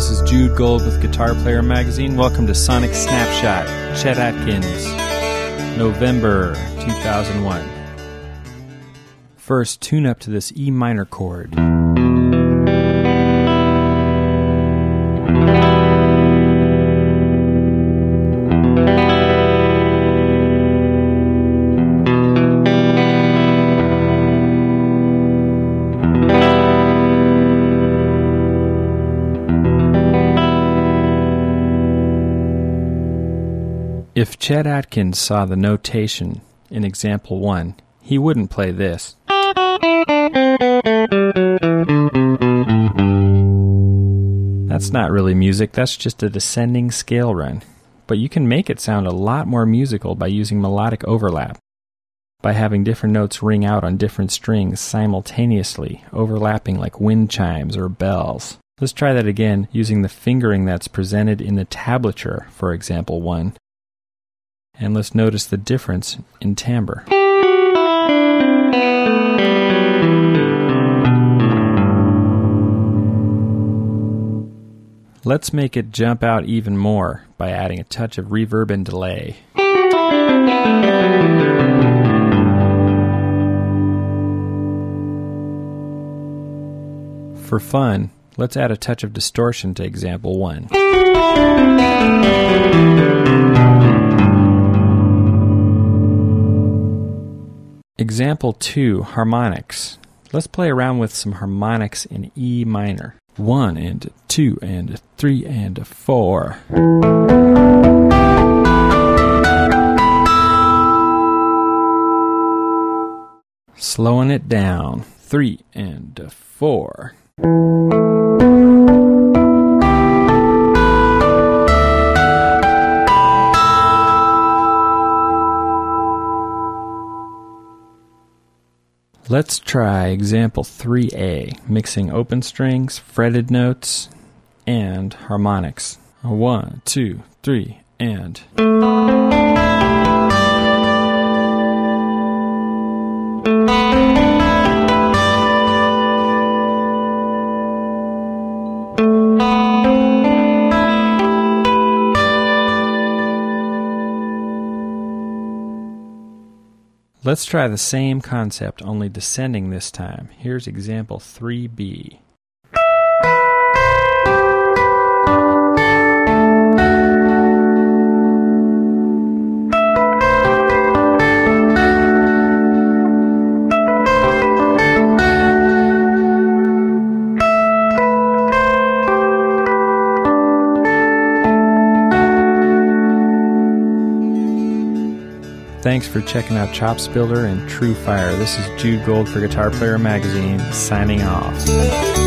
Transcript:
This is Jude Gold with Guitar Player Magazine. Welcome to Sonic Snapshot. Chet Atkins, November 2001. First, tune up to this E minor chord. If Chet Atkins saw the notation in example 1, he wouldn't play this. That's not really music, that's just a descending scale run. But you can make it sound a lot more musical by using melodic overlap, by having different notes ring out on different strings simultaneously, overlapping like wind chimes or bells. Let's try that again using the fingering that's presented in the tablature for example 1 and let's notice the difference in timbre. Let's make it jump out even more by adding a touch of reverb and delay. For fun, let's add a touch of distortion to example 1. Example 2 Harmonics. Let's play around with some harmonics in E minor. 1 and 2 and 3 and 4. Slowing it down. 3 and 4. Let's try example 3a, mixing open strings, fretted notes, and harmonics. One, two, three, and. Let's try the same concept, only descending this time. Here's example 3b. Thanks for checking out Chops Builder and True Fire. This is Jude Gold for Guitar Player Magazine, signing off.